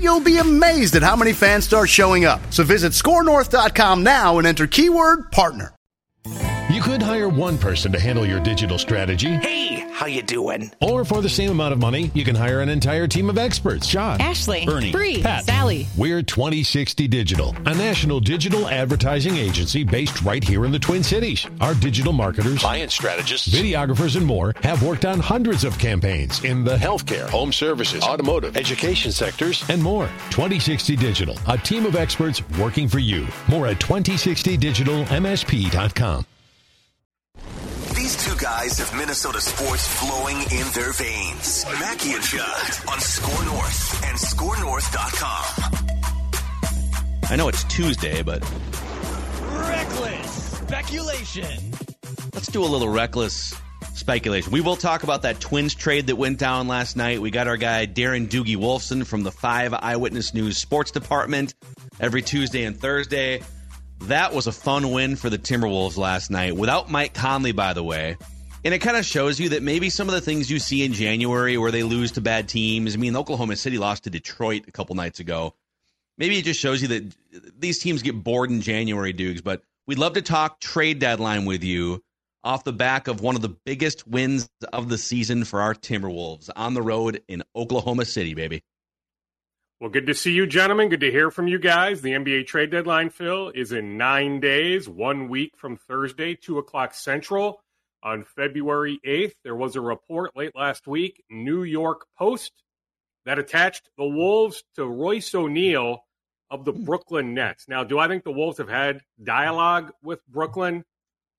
you'll be amazed at how many fans start showing up. So visit scorenorth.com now and enter keyword partner. You could hire one person to handle your digital strategy. Hey, how you doing? Or for the same amount of money, you can hire an entire team of experts. Josh, Ashley, Bernie, Bree, Pat, Sally. We're 2060 Digital, a national digital advertising agency based right here in the Twin Cities. Our digital marketers, client strategists, videographers, and more have worked on hundreds of campaigns in the healthcare, home services, automotive, education sectors, and more. 2060 Digital, a team of experts working for you. More at 2060digitalmsp.com. These two guys have Minnesota sports flowing in their veins. Mackie and Judd on Score North and ScoreNorth.com. I know it's Tuesday, but reckless speculation. Let's do a little reckless speculation. We will talk about that Twins trade that went down last night. We got our guy Darren Doogie Wolfson from the Five Eyewitness News Sports Department every Tuesday and Thursday. That was a fun win for the Timberwolves last night without Mike Conley, by the way. And it kind of shows you that maybe some of the things you see in January where they lose to bad teams. I mean, Oklahoma City lost to Detroit a couple nights ago. Maybe it just shows you that these teams get bored in January, Dukes. But we'd love to talk trade deadline with you off the back of one of the biggest wins of the season for our Timberwolves on the road in Oklahoma City, baby. Well, good to see you, gentlemen. Good to hear from you guys. The NBA trade deadline, Phil, is in nine days, one week from Thursday, 2 o'clock Central. On February 8th, there was a report late last week, New York Post, that attached the Wolves to Royce O'Neale of the hmm. Brooklyn Nets. Now, do I think the Wolves have had dialogue with Brooklyn?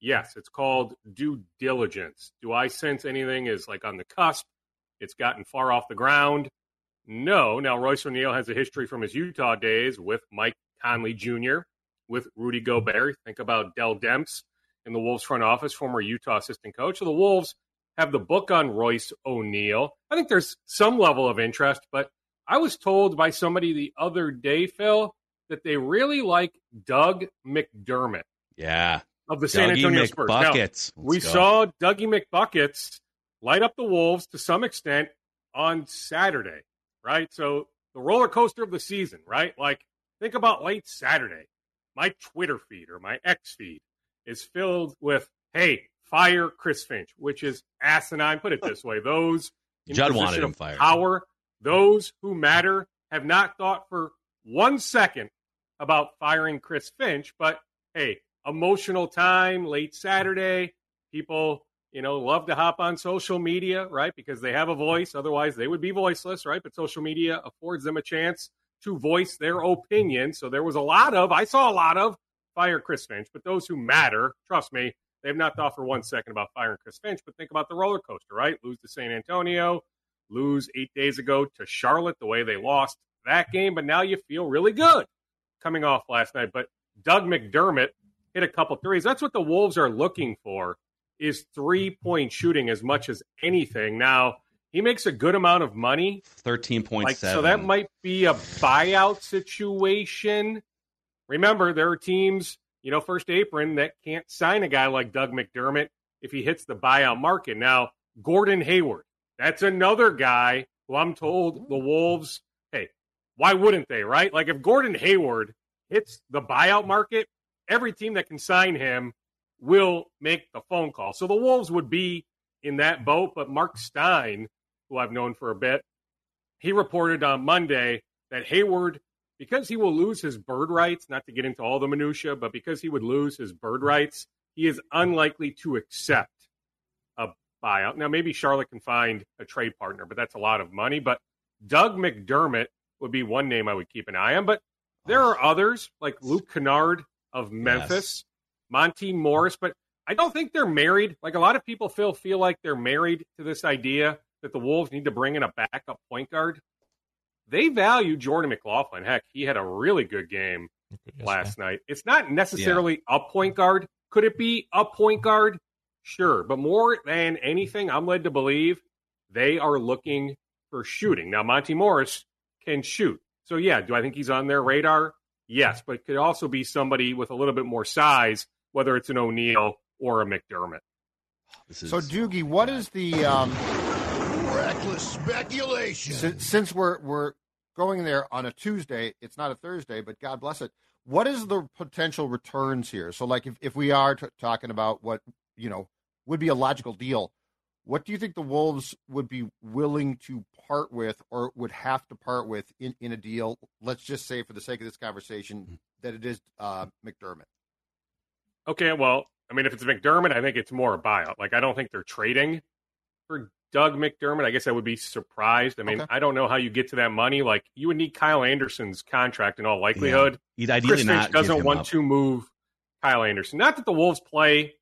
Yes, it's called due diligence. Do I sense anything is like on the cusp? It's gotten far off the ground. No. Now, Royce O'Neale has a history from his Utah days with Mike Conley Jr., with Rudy Gobert. Think about Dell Demps in the Wolves front office, former Utah assistant coach. So the Wolves have the book on Royce O'Neale. I think there's some level of interest, but I was told by somebody the other day, Phil, that they really like Doug McDermott. Yeah. Of the San Dougie Antonio Spurs. McBuckets. Now, we go. saw Dougie McBuckets light up the Wolves to some extent on Saturday right? So the roller coaster of the season, right? Like think about late Saturday. My Twitter feed or my X feed is filled with, hey, fire Chris Finch, which is asinine. Put it this way. Those in Judd position wanted him of fired. power, those who matter have not thought for one second about firing Chris Finch, but hey, emotional time, late Saturday, people you know, love to hop on social media, right? Because they have a voice. Otherwise, they would be voiceless, right? But social media affords them a chance to voice their opinion. So there was a lot of, I saw a lot of fire Chris Finch, but those who matter, trust me, they have not thought for one second about firing Chris Finch. But think about the roller coaster, right? Lose to San Antonio, lose eight days ago to Charlotte, the way they lost that game. But now you feel really good coming off last night. But Doug McDermott hit a couple threes. That's what the Wolves are looking for is three point shooting as much as anything. Now, he makes a good amount of money. 13.7. Like, so that might be a buyout situation. Remember, there are teams you know, first apron that can't sign a guy like Doug McDermott if he hits the buyout market. Now, Gordon Hayward, that's another guy who I'm told the Wolves, hey, why wouldn't they, right? Like if Gordon Hayward hits the buyout market, every team that can sign him will make the phone call. So the Wolves would be in that boat, but Mark Stein, who I've known for a bit, he reported on Monday that Hayward, because he will lose his bird rights, not to get into all the minutia, but because he would lose his bird rights, he is unlikely to accept a buyout. Now, maybe Charlotte can find a trade partner, but that's a lot of money. But Doug McDermott would be one name I would keep an eye on. But there are others like Luke Kennard of Memphis, yes. Monte Morris, but I don't think they're married. Like a lot of people feel feel like they're married to this idea that the Wolves need to bring in a backup point guard. They value Jordan McLaughlin. Heck, he had a really good game yes, last man. night. It's not necessarily yeah. a point guard. Could it be a point guard? Sure. But more than anything, I'm led to believe they are looking for shooting. Now, Monte Morris can shoot. So, yeah, do I think he's on their radar? Yes, but it could also be somebody with a little bit more size, whether it's an O'Neill or a McDermott. Is, so, Doogie, what is the um, reckless speculation? Since, since we're we're going there on a Tuesday, it's not a Thursday, but God bless it. What is the potential returns here? So, like, if if we are t- talking about what you know would be a logical deal, what do you think the Wolves would be willing to part with or would have to part with in, in a deal? Let's just say, for the sake of this conversation, mm-hmm. that it is uh, McDermott. Okay, well, I mean, if it's McDermott, I think it's more a buyout. Like, I don't think they're trading for Doug McDermott. I guess I would be surprised. I mean, okay. I don't know how you get to that money. Like, you would need Kyle Anderson's contract in all likelihood. Yeah. Chris Finch doesn't want up. to move Kyle Anderson. Not that the Wolves play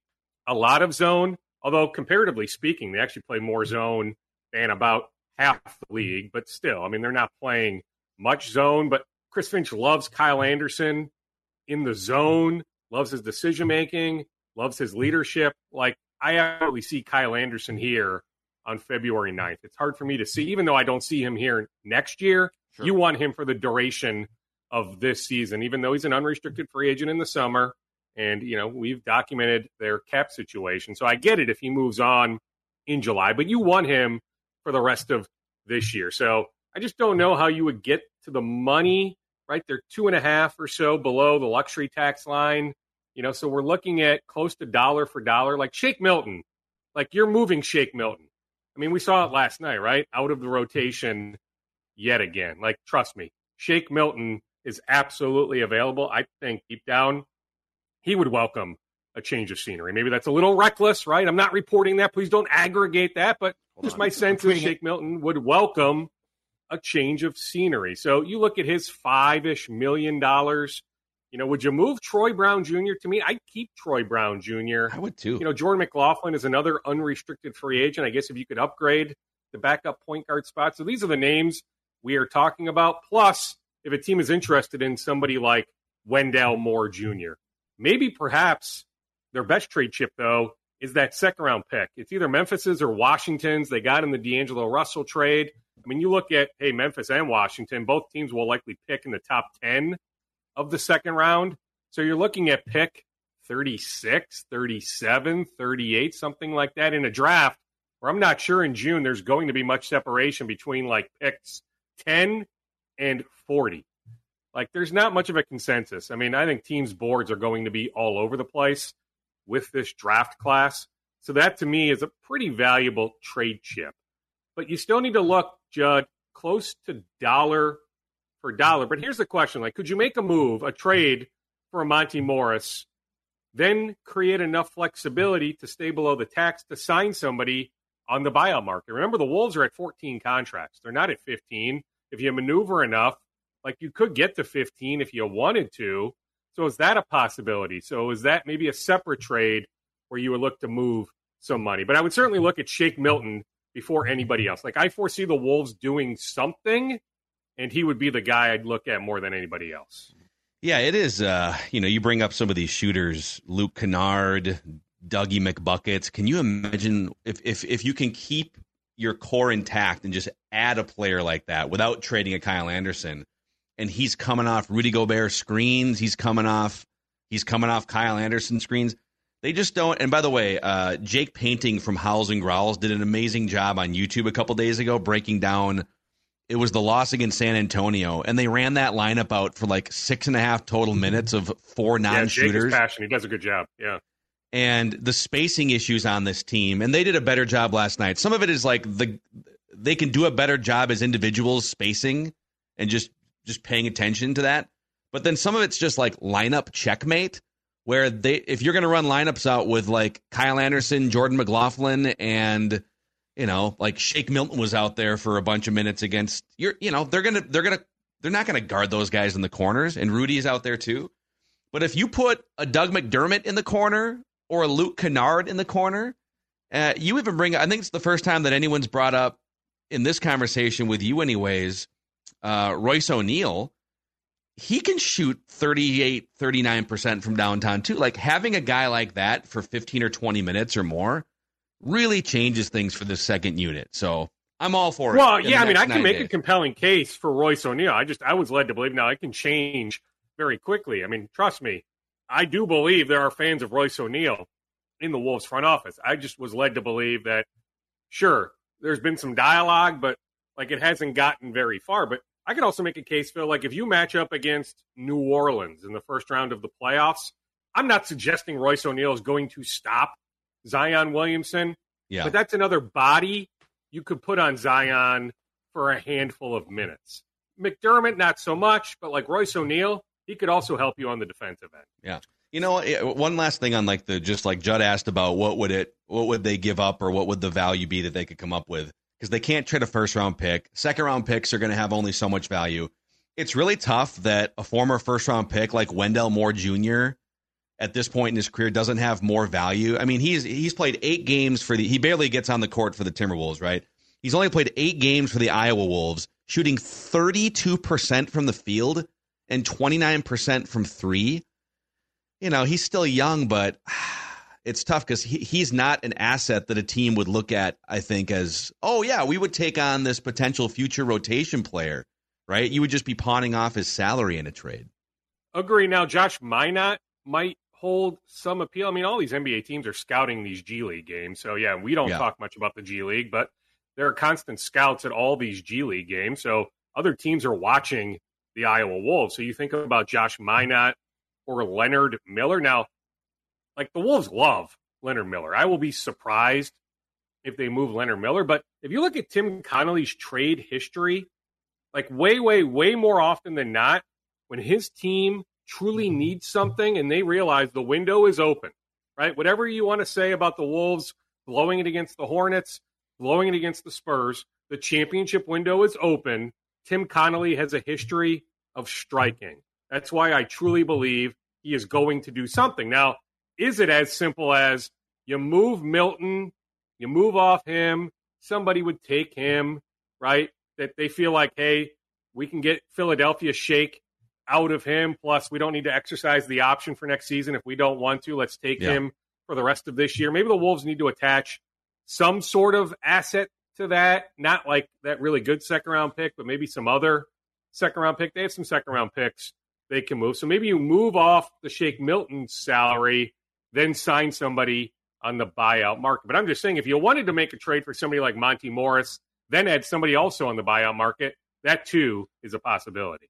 a lot of zone, although comparatively speaking, they actually play more zone than about half the league. But still, I mean, they're not playing much zone. But Chris Finch loves Kyle Anderson in the zone, loves his decision making, loves his leadership. Like, I actually see Kyle Anderson here on February 9th. It's hard for me to see, even though I don't see him here next year. Sure. You want him for the duration of this season, even though he's an unrestricted free agent in the summer. And, you know, we've documented their cap situation. So I get it if he moves on in July, but you want him for the rest of this year. So I just don't know how you would get to the money, right? They're two and a half or so below the luxury tax line. You know, so we're looking at close to dollar for dollar. Like Shake Milton, like you're moving Shake Milton. I mean, we saw it last night, right? Out of the rotation yet again. Like, trust me, Shake Milton is absolutely available. I think deep down, he would welcome a change of scenery. Maybe that's a little reckless, right? I'm not reporting that. Please don't aggregate that. But Hold just on. my sense is Shake Milton would welcome a change of scenery. So you look at his five ish million dollars. You know, would you move Troy Brown Jr. to me? I'd keep Troy Brown Jr. I would too. You know, Jordan McLaughlin is another unrestricted free agent. I guess if you could upgrade the backup point guard spot. So these are the names we are talking about. Plus, if a team is interested in somebody like Wendell Moore Jr., maybe perhaps their best trade chip, though, is that second round pick. It's either Memphis's or Washington's. They got in the D'Angelo Russell trade. I mean, you look at, hey, Memphis and Washington, both teams will likely pick in the top 10 of the second round. So you're looking at pick 36, 37, 38, something like that in a draft where I'm not sure in June there's going to be much separation between like picks 10 and 40. Like there's not much of a consensus. I mean, I think teams' boards are going to be all over the place with this draft class. So that to me is a pretty valuable trade chip. But you still need to look, Judd, close to dollar for dollar. But here's the question: like, could you make a move, a trade for a Monte Morris, then create enough flexibility to stay below the tax to sign somebody on the buyout market? Remember, the Wolves are at 14 contracts; they're not at 15. If you maneuver enough, like you could get to 15 if you wanted to. So is that a possibility? So is that maybe a separate trade where you would look to move some money? But I would certainly look at Shake Milton before anybody else. Like I foresee the Wolves doing something, and he would be the guy I'd look at more than anybody else. Yeah, it is. Uh, you know, you bring up some of these shooters, Luke Kennard, Dougie McBuckets. Can you imagine if if if you can keep your core intact and just add a player like that without trading a Kyle Anderson? and he's coming off Rudy Gobert screens. He's coming off, He's coming off Kyle Anderson screens. They just don't. And by the way, uh, Jake Painting from Howls and Growls did an amazing job on YouTube a couple days ago breaking down. It was the loss against San Antonio, and they ran that lineup out for like six and a half total mm-hmm. minutes of four non-shooters. Yeah, passionate. He does a good job. Yeah and the spacing issues on this team and they did a better job last night some of it is like the they can do a better job as individuals spacing and just just paying attention to that but then some of it's just like lineup checkmate where they if you're going to run lineups out with like Kyle Anderson, Jordan McLaughlin and you know, like Shake Milton was out there for a bunch of minutes against you're you know, they're to they're to they're not to guard those guys in the corners and Rudy's out there too. But if you put a Doug McDermott in the corner or a Luke Kennard in the corner. Uh, you even bring, I think it's the first time that anyone's brought up in this conversation with you, anyways, uh, Royce O'Neale. He can shoot 38, 39% from downtown, too. Like having a guy like that for 15 or 20 minutes or more really changes things for the second unit. So I'm all for it. Well, yeah, I mean, I can make days. a compelling case for Royce O'Neale. I just, I was led to believe now I can change very quickly. I mean, trust me, I do believe there are fans of Royce O'Neale in the Wolves front office. I just was led to believe that, sure, there's been some dialogue, but like it hasn't gotten very far. But I could also make a case, Phil, like if you match up against New Orleans in the first round of the playoffs, I'm not suggesting Royce O'Neale is going to stop Zion Williamson. Yeah. But that's another body you could put on Zion for a handful of minutes. McDermott, not so much, but like Royce O'Neale, he could also help you on the defensive end. Yeah. You know, one last thing on like the just like Judd asked about what would it what would they give up or what would the value be that they could come up with because they can't trade a first round pick. Second round picks are going to have only so much value. It's really tough that a former first round pick like Wendell Moore Jr. at this point in his career doesn't have more value. I mean, he's he's played 8 games for the he barely gets on the court for the Timberwolves, right? He's only played 8 games for the Iowa Wolves, shooting 32% from the field and 29% from three. You know, he's still young, but it's tough because he, he's not an asset that a team would look at, I think, as, oh, yeah, we would take on this potential future rotation player, right? You would just be pawning off his salary in a trade. Agree. Now, Josh Minott might hold some appeal. I mean, all these NBA teams are scouting these G League games. So, yeah, we don't yeah. talk much about the G League, but there are constant scouts at all these G League games. So, other teams are watching the Iowa Wolves. So you think about Josh Minott or Leonard Miller. Now, like the Wolves love Leonard Miller. I will be surprised if they move Leonard Miller. But if you look at Tim Connelly's trade history, like way, way, way more often than not, when his team truly mm-hmm. needs something and they realize the window is open, right? Whatever you want to say about the Wolves blowing it against the Hornets, blowing it against the Spurs, the championship window is open. Tim Connelly has a history of striking. That's why I truly believe he is going to do something. Now, is it as simple as you move Milton, you move off him, somebody would take him, right? That they feel like, hey, we can get Philadelphia Shake out of him. Plus, we don't need to exercise the option for next season if we don't want to. Let's take yeah. him for the rest of this year. Maybe the Wolves need to attach some sort of asset to that, not like that really good second round pick, but maybe some other second round pick. They have some second round picks they can move. So maybe you move off the Shake Milton salary, then sign somebody on the buyout market. But I'm just saying, if you wanted to make a trade for somebody like Monte Morris, then add somebody also on the buyout market, that too is a possibility.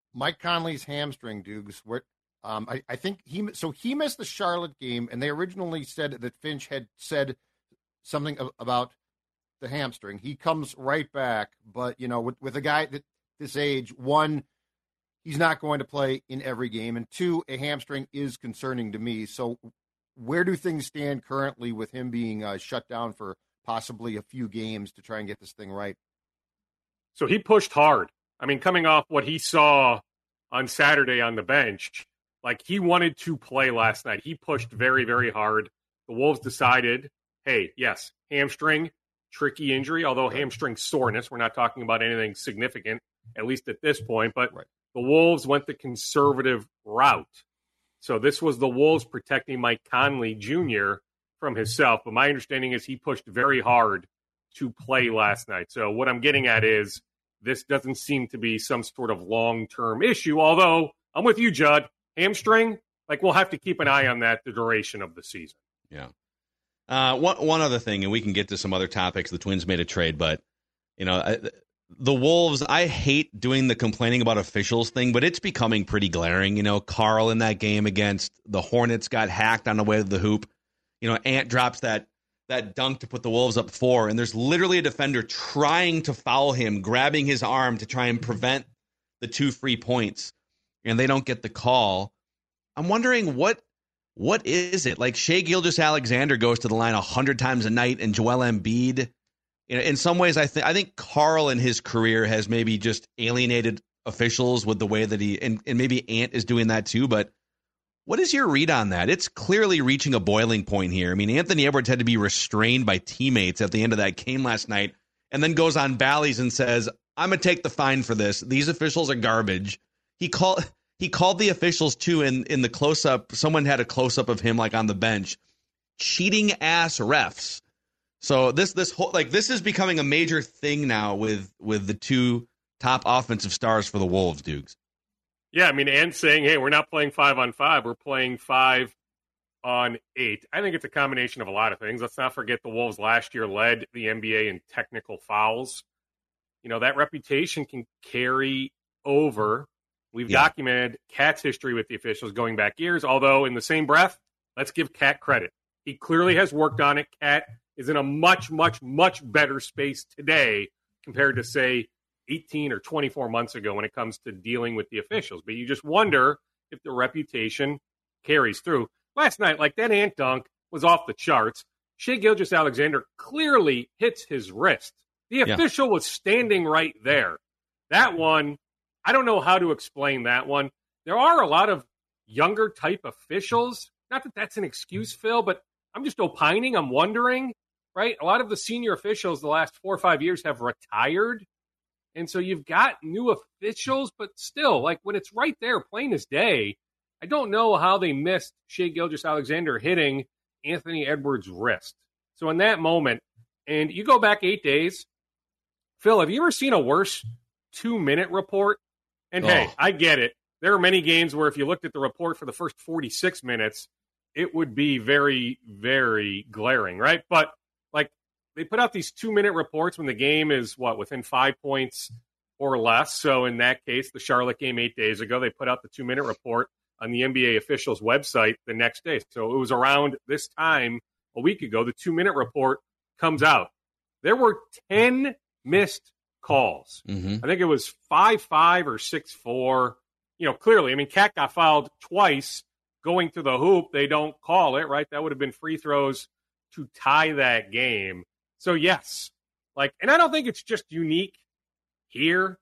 Mike Conley's hamstring, Dukes. Where um, I, I think he so he missed the Charlotte game, and they originally said that Finch had said something about the hamstring. He comes right back, but you know, with, with a guy that this age, one, he's not going to play in every game, and two, a hamstring is concerning to me. So, where do things stand currently with him being uh, shut down for possibly a few games to try and get this thing right? So he pushed hard. I mean, coming off what he saw on Saturday on the bench, Like he wanted to play last night. He pushed very, very hard. The Wolves decided, hey, yes, hamstring, tricky injury, although hamstring soreness. We're not talking about anything significant, at least at this point. But right. the Wolves went the conservative route. So this was the Wolves protecting Mike Conley Jr. from himself. But my understanding is he pushed very hard to play last night. So what I'm getting at is this doesn't seem to be some sort of long term issue. Although I'm with you, Judd. Hamstring, like we'll have to keep an eye on that the duration of the season. Yeah. Uh, one one other thing, and we can get to some other topics. The Twins made a trade, but you know, I, the Wolves. I hate doing the complaining about officials thing, but it's becoming pretty glaring. You know, Karl in that game against the Hornets got hacked on the way to the hoop. You know, Ant drops that that dunk to put the Wolves up four, and there's literally a defender trying to foul him, grabbing his arm to try and prevent the two free points, and they don't get the call. I'm wondering what what is it like? Shai Gilgeous-Alexander goes to the line a hundred times a night, and Joel Embiid. You know, in some ways, I think I think Karl in his career has maybe just alienated officials with the way that he and, and maybe Ant is doing that too. But what is your read on that? It's clearly reaching a boiling point here. I mean, Anthony Edwards had to be restrained by teammates at the end of that game last night, and then goes on Bally's and says, "I'm gonna take the fine for this. These officials are garbage." He called he called the officials too in in the close up. Someone had a close up of him like on the bench, cheating ass refs. So this this whole like this is becoming a major thing now with with the two top offensive stars for the Wolves, Dukes. Yeah, I mean, and saying, hey, we're not playing five on five, we're playing five on eight. I think it's a combination of a lot of things. Let's not forget the Wolves last year led the NBA in technical fouls. You know, that reputation can carry over. We've yeah. documented Cat's history with the officials going back years, although in the same breath, let's give Cat credit. He clearly has worked on it. Cat is in a much, much, much better space today compared to, say, 18 or 24 months ago when it comes to dealing with the officials. But you just wonder if the reputation carries through. Last night, like that ant dunk was off the charts. Shai Gilgeous-Alexander clearly hits his wrist. The yeah. official was standing right there. That one, I don't know how to explain that one. There are a lot of younger type officials. Not that that's an excuse, Phil, but I'm just opining. I'm wondering, right? A lot of the senior officials the last four or five years have retired. And so you've got new officials, but still, like when it's right there, plain as day, I don't know how they missed Shai Gilgeous-Alexander hitting Anthony Edwards' wrist. So in that moment, and you go back eight days, Phil, have you ever seen a worse two minute report? And oh. hey, I get it. There are many games where if you looked at the report for the first 46 minutes, it would be very, very glaring, right? But they put out these two minute reports when the game is what within five points or less. So in that case, the Charlotte game eight days ago, they put out the two minute report on the NBA officials website the next day. So it was around this time a week ago. The two minute report comes out. There were 10 missed calls. Mm-hmm. I think it was 5 5 or 6 4. You know, clearly, I mean, Cat got fouled twice going to the hoop. They don't call it, right? That would have been free throws to tie that game. So yes, like, and I don't think it's just unique here.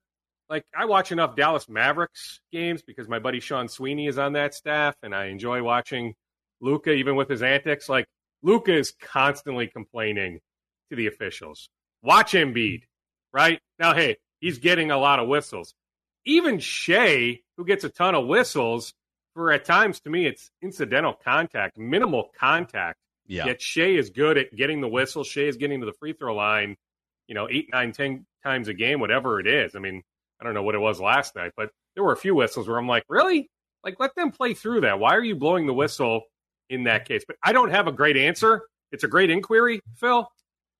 Like, I watch enough Dallas Mavericks games because my buddy Sean Sweeney is on that staff, and I enjoy watching Luka even with his antics. Like, Luka is constantly complaining to the officials. Watch Embiid, right? Now, hey, he's getting a lot of whistles. Even Shai, who gets a ton of whistles, for at times to me, it's incidental contact, minimal contact. Yeah. Yet Shai is good at getting the whistle. Shai is getting to the free throw line, you know, eight, nine, ten times a game, whatever it is. I mean, I don't know what it was last night, but there were a few whistles where I'm like, really? Like, let them play through that. Why are you blowing the whistle in that case? But I don't have a great answer. It's a great inquiry, Phil.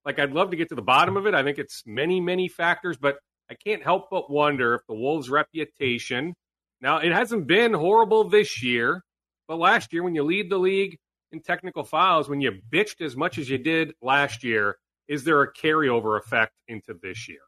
Like, I'd love to get to the bottom of it. I think it's many, many factors, but I can't help but wonder if the Wolves' reputation. Now, it hasn't been horrible this year, but last year, when you lead the league in technical fouls when you bitched as much as you did last year? Is there a carryover effect into this year?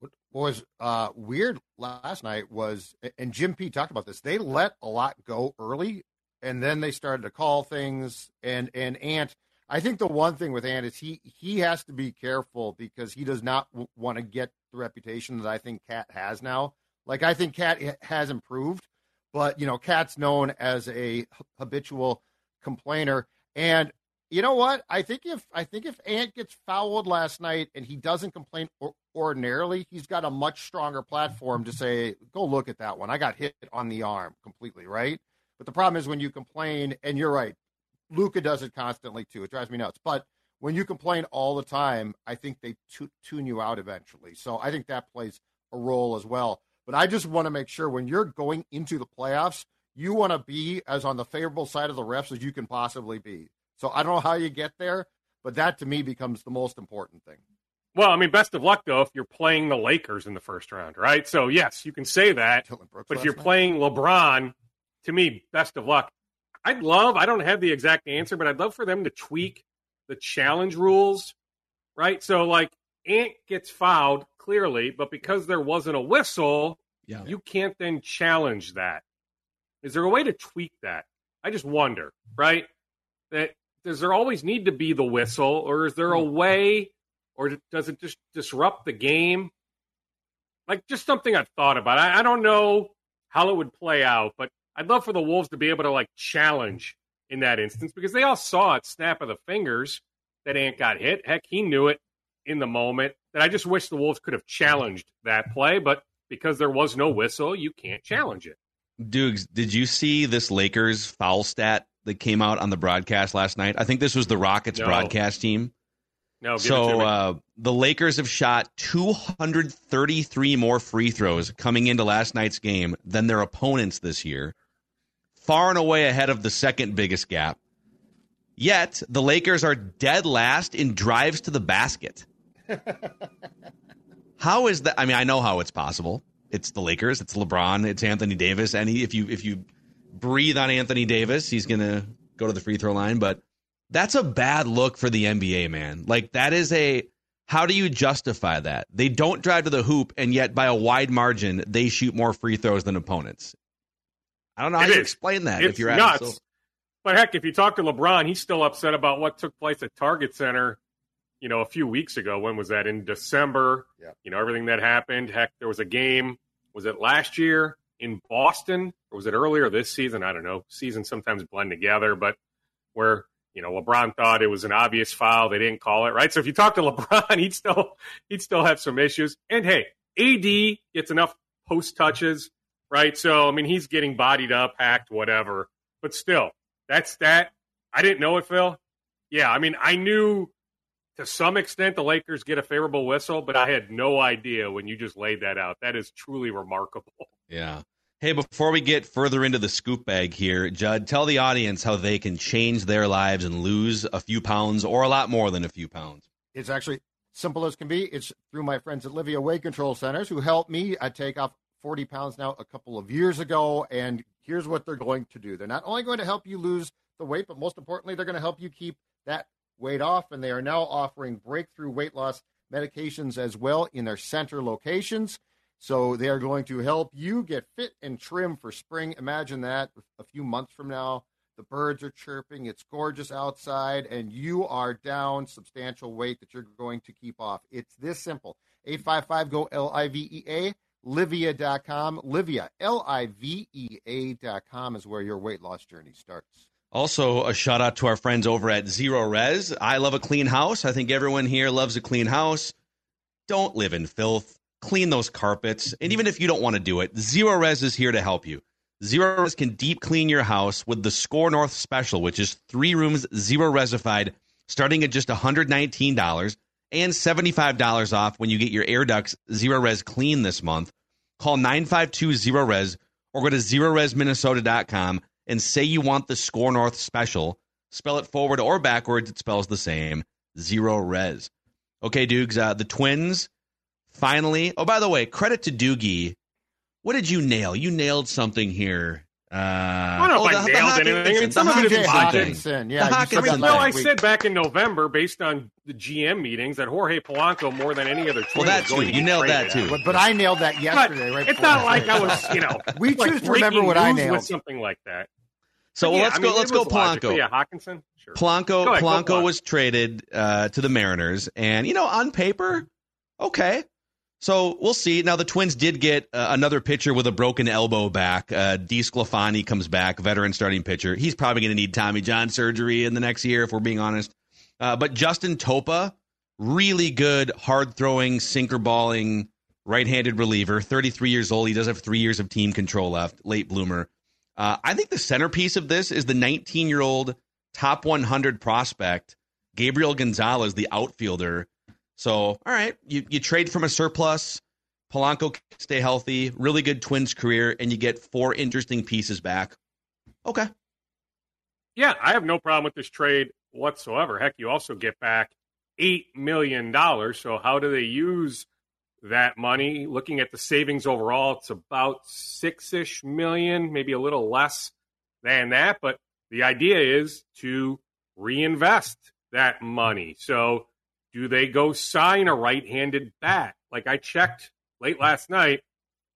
What was uh, weird last night was, and Jim P talked about this. They let a lot go early, and then they started to call things. And and Ant, I think the one thing with Ant is he he has to be careful because he does not w- want to get the reputation that I think Cat has now. Like I think Cat has improved, but you know, Cat's known as a habitual complainer, and you know what? I think if I think if Ant gets fouled last night and he doesn't complain or, ordinarily, he's got a much stronger platform to say, "Go look at that one. I got hit on the arm completely, right?" But the problem is when you complain, and you're right, Luka does it constantly too. It drives me nuts. But when you complain all the time, I think they t- tune you out eventually. So I think that plays a role as well. But I just want to make sure when you're going into the playoffs, you want to be as on the favorable side of the refs as you can possibly be. So I don't know how you get there, but that to me becomes the most important thing. Well, I mean, best of luck though if you're playing the Lakers in the first round, right? So yes, you can say that. But if you're night. playing LeBron, to me, best of luck. I'd love. I don't have the exact answer, but I'd love for them to tweak the challenge rules, right? So like Ant gets fouled clearly, but because there wasn't a whistle, Yeah. you can't then challenge that. Is there a way to tweak that? I just wonder, right? That does there always need to be the whistle, or is there a mm. way, or does it just disrupt the game? Like just something I've thought about. I, I don't know how it would play out, but I'd love for the Wolves to be able to like challenge in that instance because they all saw it snap of the fingers that Ant got hit. Heck, he knew it in the moment. That I just wish the Wolves could have challenged that play, but because there was no whistle, you can't challenge it. Dukes, did you see this Lakers foul stat that came out on the broadcast last night? I think this was the Rockets No. broadcast team. No, give it to So uh, the Lakers have shot 233 more free throws coming into last night's game than their opponents this year, far and away ahead of the second biggest gap. Yet the Lakers are dead last in drives to the basket. how is that? I mean, I know how it's possible. It's the Lakers. It's LeBron. It's Anthony Davis. And he, if you if you breathe on Anthony Davis, he's gonna go to the free throw line. But that's a bad look for the NBA, man. Like that is a how do you justify that? They don't drive to the hoop, and yet by a wide margin, they shoot more free throws than opponents. I don't know how It you is. explain that It's if you're nuts. Silver. But heck, if you talk to LeBron, he's still upset about what took place at Target Center, you know, a few weeks ago. When was that? In December. Yeah. You know, everything that happened. Heck, there was a game. Was it last year in Boston or was it earlier this season? I don't know. Seasons sometimes blend together, but where, you know, LeBron thought it was an obvious foul. They didn't call it, right? So if you talk to LeBron, he'd still he'd still have some issues. And hey, AD gets enough post touches, right? So I mean he's getting bodied up, hacked, whatever. But still, that's that. I didn't know it, Phil. Yeah, I mean, I knew to some extent the Lakers get a favorable whistle, but I had no idea when you just laid that out. That is truly remarkable. Yeah. Hey, before we get further into the scoop bag here, Judd, tell the audience how they can change their lives and lose a few pounds or a lot more than a few pounds. It's actually simple as can be. It's through my friends at Livea Weight Control Centers who helped me I take off 40 pounds now a couple of years ago. And here's what they're going to do. They're not only going to help you lose the weight, but most importantly, they're going to help you keep that weight off. And they are now offering breakthrough weight loss medications as well in their center locations. So they are going to help you get fit and trim for spring. Imagine that a few months from now. The birds are chirping, it's gorgeous outside, and you are down substantial weight that you're going to keep off. It's this simple. 855 go L I V E A, Livea.com. Livea, L I V E A.com is where your weight loss journey starts. Also, a shout out to our friends over at Zerorez. I love a clean house. I think everyone here loves a clean house. Don't live in filth. Clean those carpets. And even if you don't want to do it, Zerorez is here to help you. Zerorez can deep clean your house with the Score North special, which is three rooms, zero resified, starting at just $119 and $75 off when you get your air ducts Zerorez clean this month. Call 952 Zerorez or go to zerorezminnesota.com and say you want the Score North special. Spell it forward or backwards, it spells the same. Zerorez. Okay, Dukes, uh, the Twins finally. Oh, by the way, credit to Doogie. What did you nail? You nailed something here. Uh, I don't know oh, if I the- the nailed Hawkinson- anything. the Some of it is Hawkinson logic. thing. Hawkinson, The yeah, you said Hawkinson. No, I week. said back in November, based on the GM meetings, that Jorge Polanco more than any other. Well, Twin that too. going You nailed that too. But, but I nailed that But yesterday, right? it's not like. I was, you know, We like choose to remember what I news nailed. with something like that. So yeah, let's I go. let's go. was logic. But Polanco. Yeah, Hawkinson. Sure. Polanco ahead, Polanco was traded uh, to the Mariners, and you know, on paper, okay, So we'll see. Now the Twins did get uh, another pitcher with a broken elbow back. Uh, DeSclafani comes back, veteran starting pitcher. He's probably going to need Tommy John surgery in the next year, if we're being honest. Uh, but Justin Topa, really good, hard throwing, sinker balling, right handed reliever. 33 years old. He does have three years of team control left. Late bloomer. Uh, I think the centerpiece of this is the 19 year old top 100 prospect, Gabriel Gonzalez, the outfielder so, all right, you, you trade from a surplus. Polanco stay healthy, really good Twins career, and you get four interesting pieces back. Okay. Yeah, I have no problem with this trade whatsoever. Heck, you also get back $8 million. So, how do they use that money? Looking at the savings overall, it's about six ish million, maybe a little less than that. But the idea is to reinvest that money. So, do they go sign a right-handed bat? Like I checked late last night,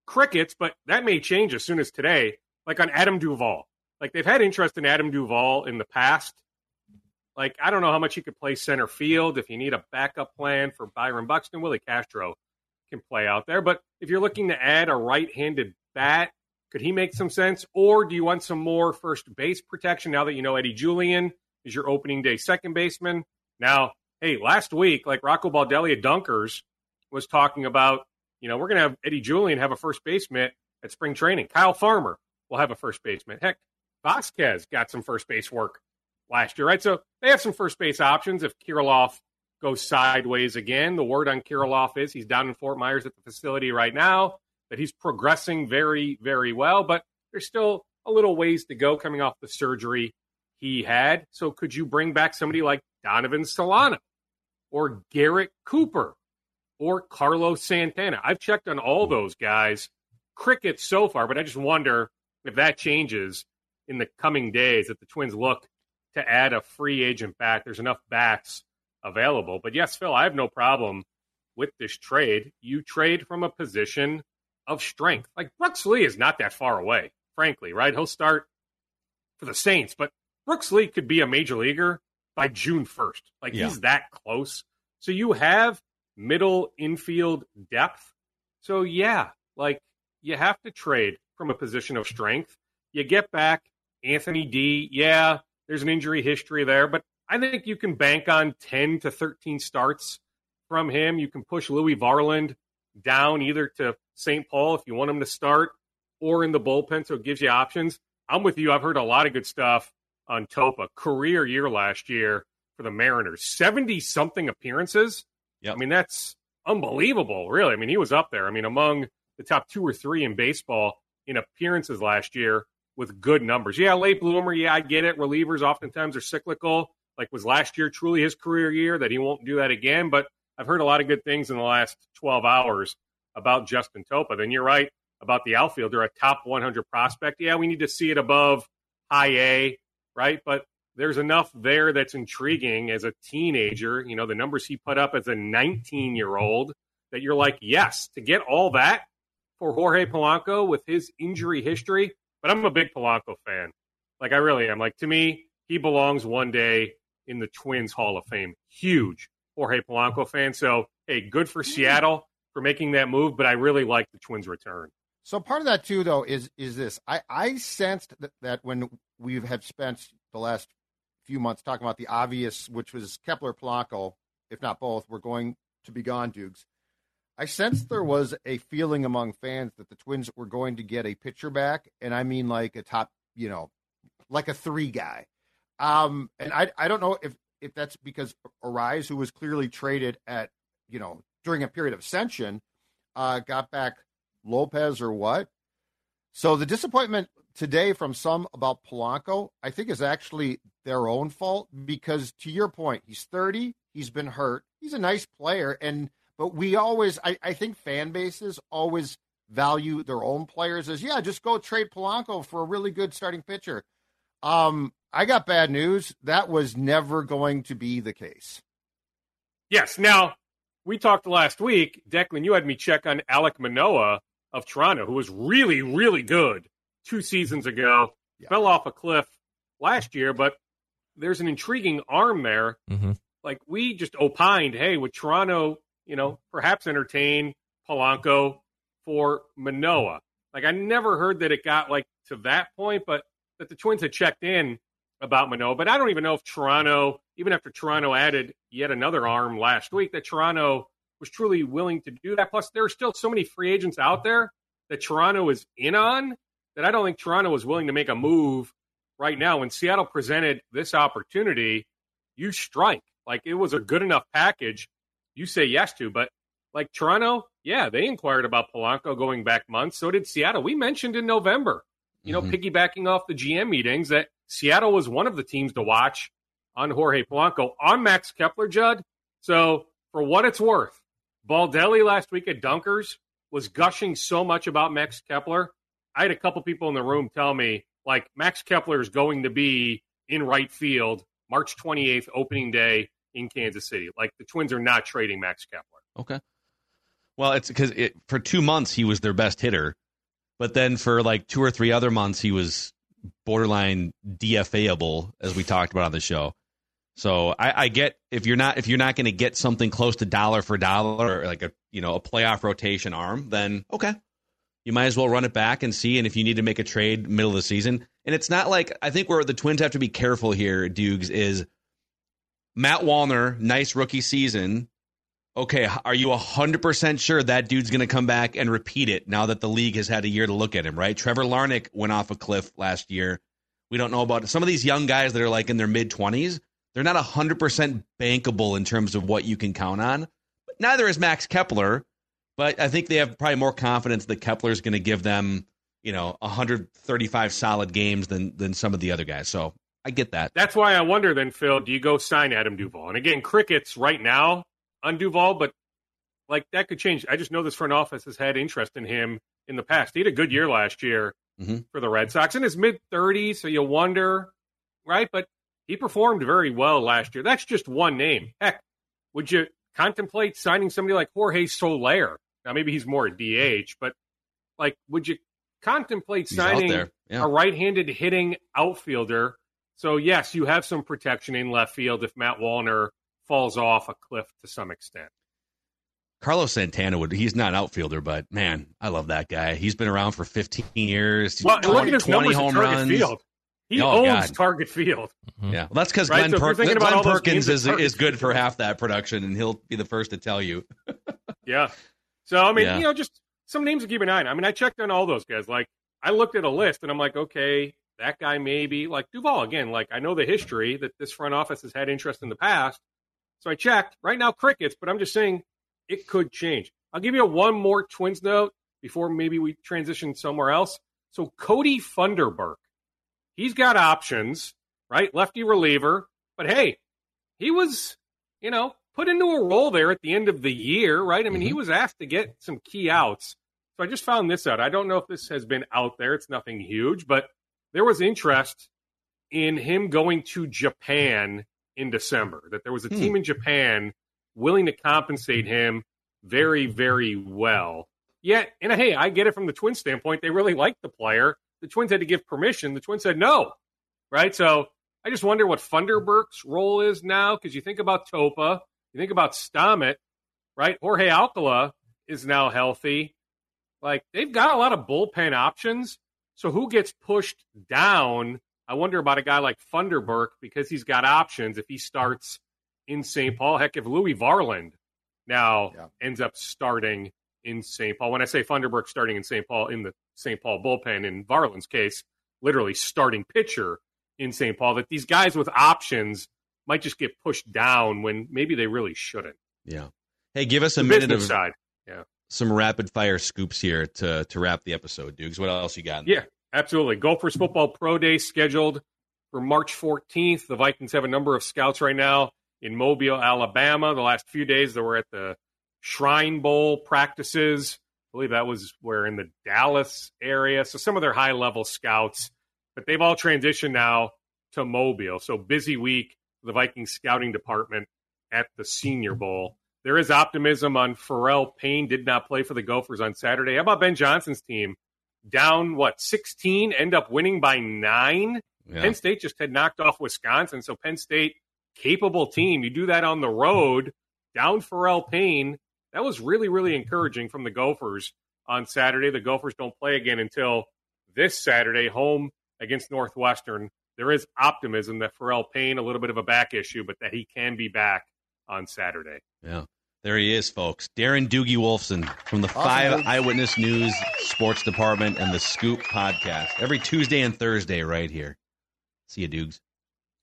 crickets, but that may change as soon as today. Like on Adam Duvall, like they've had interest in Adam Duvall in the past. Like I don't know how much he could play center field. If you need a backup plan for Byron Buxton, Willi Castro can play out there. But if you're looking to add a right-handed bat, could he make some sense? Or do you want some more first base protection now that you know Eddie Julien is your opening day second baseman? Now hey, last week, like Rocco Baldelli at Dunkers was talking about, you know, we're going to have Eddie Julien have a first baseman at spring training. Kyle Farmer will have a first baseman. Heck, Vazquez got some first base work last year, right? So they have some first base options if Kirilloff goes sideways again. The word on Kirilloff is he's down in Fort Myers at the facility right now, that he's progressing very, very well, but there's still a little ways to go coming off the surgery he had. So could you bring back somebody like Donovan Solano? or Garrett Cooper or Carlos Santana. I've checked on all those guys. Cricket so far, but I just wonder if that changes in the coming days that the Twins look to add a free agent back. There's enough bats available. But yes, Phil, I have no problem with this trade. You trade from a position of strength. Like Brooks Lee is not that far away, frankly, right? He'll start for the Saints, but Brooks Lee could be a major leaguer by June 1st. Like yeah. he's that close. So you have middle infield depth. So yeah, like you have to trade from a position of strength. You get back Anthony D. Yeah, there's an injury history there, but I think you can bank on 10 to 13 starts from him. You can push Louis Varland down either to St. Paul if you want him to start or in the bullpen, so it gives you options. I'm with you. I've heard a lot of good stuff on Topa. Career year last year for the Mariners, seventy something appearances. Yeah, I mean that's unbelievable. Really, I mean he was up there. I mean among the top two or three in baseball in appearances last year with good numbers. Yeah, late bloomer. Yeah, I get it. Relievers oftentimes are cyclical. Like was last year truly his career year that he won't do that again. But I've heard a lot of good things in the last 12 hours about Justin Topa. Then you're right about the outfielder, a top 100 prospect. Yeah, we need to see it above high A right? But there's enough there that's intriguing as a teenager. You know, the numbers he put up as a 19 year old that you're like, yes, to get all that for Jorge Polanco with his injury history. But I'm a big Polanco fan. Like, I really am. Like, to me, he belongs one day in the Twins Hall of Fame. Huge Jorge Polanco fan. So, hey, good for Seattle for making that move, but I really like the Twins' return. So part of that too, though, is is this? I I sensed that, that when we have spent the last few months talking about the obvious, which was Kepler Polanco, if not both, were going to be gone, Dukes. I sensed there was a feeling among fans that the Twins were going to get a pitcher back, and I mean like a top, you know, like a three guy. Um, and I I don't know if if that's because Arraez, who was clearly traded at you know during a period of ascension, uh, got back Lopez or what. So the disappointment today from some about Polanco, I think, is actually their own fault because, to your point, he's 30, he's been hurt, he's a nice player, and but we always, I, I think, fan bases always value their own players as yeah, just go trade Polanco for a really good starting pitcher. Um, I got bad news. That was never going to be the case. Yes. Now we talked last week, Declan. You had me check on Alek Manoah of Toronto, who was really, really good two seasons ago, yeah. fell off a cliff last year, but there's an intriguing arm there. Mm-hmm. Like we just opined, hey, with Toronto, you know, perhaps entertain Polanco for Manoa? Like I never heard that it got like to that point, but that the Twins had checked in about Manoah. But I don't even know if Toronto, even after Toronto added yet another arm last week, that Toronto was truly willing to do that. Plus, there are still so many free agents out there that Toronto is in on that I don't think Toronto was willing to make a move right now. When Seattle presented this opportunity, you strike. Like it was a good enough package you say yes to. But like Toronto, yeah, they inquired about Polanco going back months. So did Seattle. We mentioned in November, you know, mm-hmm. piggybacking off the GM meetings that Seattle was one of the teams to watch on Jorge Polanco on Max Kepler, Judd. So for what it's worth, Baldelli last week at Dunkers was gushing so much about Max Kepler. I had a couple people in the room tell me like Max Kepler is going to be in right field March 28th, opening day in Kansas City. Like the Twins are not trading Max Kepler. Okay. Well, it's because it, for two months he was their best hitter, but then for like two or three other months he was borderline DFAable, as we talked about on the show. So I, I get if you're not if you're not going to get something close to dollar for dollar like a you know a playoff rotation arm, then okay, you might as well run it back and see. And if you need to make a trade middle of the season, and it's not like I think where the Twins have to be careful here, Dukes, is Matt Wallner, nice rookie season. Okay, are you 100% sure that dude's going to come back and repeat it now that the league has had a year to look at him, right? Trevor Larnach went off a cliff last year. We don't know about it. Some of these young guys that are like in their mid 20s, they're not 100% bankable in terms of what you can count on. But neither is Max Kepler, but I think they have probably more confidence that Kepler is going to give them, you know, 135 solid games than than some of the other guys. So I get that. That's why I wonder then, Phil, do you go sign Adam Duvall? And again, crickets right now on Duvall, but like that could change. I just know this front office has had interest in him in the past. He had a good year last year mm-hmm. for the Red Sox in his mid 30s, so you wonder, right? But he performed very well last year. That's just one name. Heck, would you contemplate signing somebody like Jorge Soler? Now, maybe he's more a DH, but like, would you contemplate signing yeah. a right handed hitting outfielder? So, yes, you have some protection in left field if Matt Wallner falls off a cliff to some extent. Carlos Santana would he's not an outfielder, but man, I love that guy. He's been around for 15 years. Well, 20, look at his 20 numbers home runs. Field. He oh, owns God. Target Field. Mm-hmm. Yeah, well, that's because right? Glenn, so per- Glenn Perkins is is good for half that production, and he'll be the first to tell you. yeah. So I mean, yeah. you know, just some names to keep an eye on. I mean, I checked on all those guys. Like, I looked at a list, and I'm like, okay, that guy maybe like Duvall again. Like, I know the history that this front office has had interest in the past. So I checked. Right now, crickets, but I'm just saying it could change. I'll give you one more Twins note before maybe we transition somewhere else. So Cody Funderburk he's got options, right? Lefty reliever. But hey, he was, you know, put into a role there at the end of the year, right? I mean, mm-hmm. he was asked to get some key outs. So I just found this out. I don't know if this has been out there. It's nothing huge, but there was interest in him going to Japan in December. That there was a hmm. team in Japan willing to compensate him very, very well. Yet, and hey, I get it from the Twins standpoint. They really like the player. The Twins had to give permission. The Twins said no, right? So I just wonder what Funderburk's role is now because you think about Topa, you think about Staumont, right? Jorge Alcala is now healthy. Like they've got a lot of bullpen options. So who gets pushed down? I wonder about a guy like Funderburk because he's got options if he starts in St. Paul. Heck, if Louis Varland now yeah. ends up starting in St. Paul. When I say Funderburk starting in St. Paul in the St. Paul bullpen, in Varland's case, literally starting pitcher in St. Paul, that these guys with options might just get pushed down when maybe they really shouldn't. Yeah. Hey, give us a the minute of side. Yeah. Some rapid fire scoops here to to wrap the episode, Dukes. What else you got? Yeah, absolutely. Gophers football pro day scheduled for March 14th. The Vikings have a number of scouts right now in Mobile, Alabama. The last few days they were at the Shrine Bowl practices. I believe that was where in the Dallas area. So some of their high level scouts, but they've all transitioned now to Mobile. So busy week for the Vikings scouting department at the Senior Bowl. There is optimism on Pharrel Payne did not play for the Gophers on Saturday. How about Ben Johnson's team? Down what 16, end up winning by nine. Yeah. Penn State just had knocked off Wisconsin, so Penn State capable team. You do that on the road, down Pharrel Payne That was really, really encouraging from the Gophers on Saturday. The Gophers don't play again until this Saturday, home against Northwestern. There is optimism that Pharrel Payne, a little bit of a back issue, but that he can be back on Saturday. Yeah. There he is, folks. Darren Doogie Wolfson from the Awesome, Five. Eyewitness News Sports Department and the Scoop Podcast every Tuesday and Thursday right here. See you, Doogs.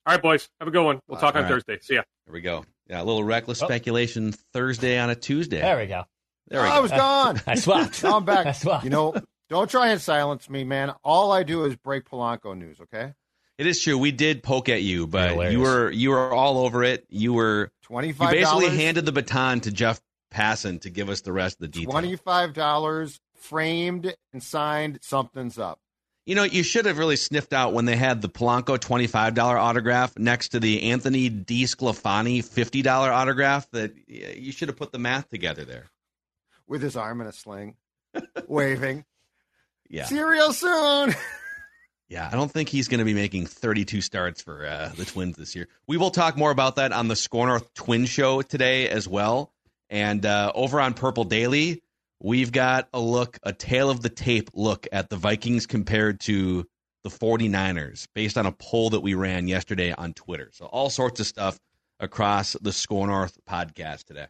All right, boys. Have a good one. We'll talk All on right. Thursday. See ya. There we go. Yeah, a little reckless Oh. speculation Thursday on a Tuesday. There we go. There we I go. was gone. I swapped. Now I'm back. I swapped. You know, don't try and silence me, man. All I do is break Polanco news. Okay, It is true. We did poke at you, but Hilarious. you were you were all over it. You were twenty five. you basically handed the baton to Jeff Passan to give us the rest of the details. Twenty five dollars framed and signed. Something's up. You know, you should have really sniffed out when they had the Polanco $25 autograph next to the Anthony DiSclafani $50 autograph that you should have put the math together there. with his arm in a sling, waving. Yeah. See you real soon. Yeah, I don't think he's going to be making 32 starts for uh, the Twins this year. We will talk more about that on the SKOR North Twin Show today as well. And uh, over on Purple Daily, we've got a look, a tail of the tape look at the Vikings compared to the 49ers based on a poll that we ran yesterday on Twitter. So all sorts of stuff across the SKOR North podcast today.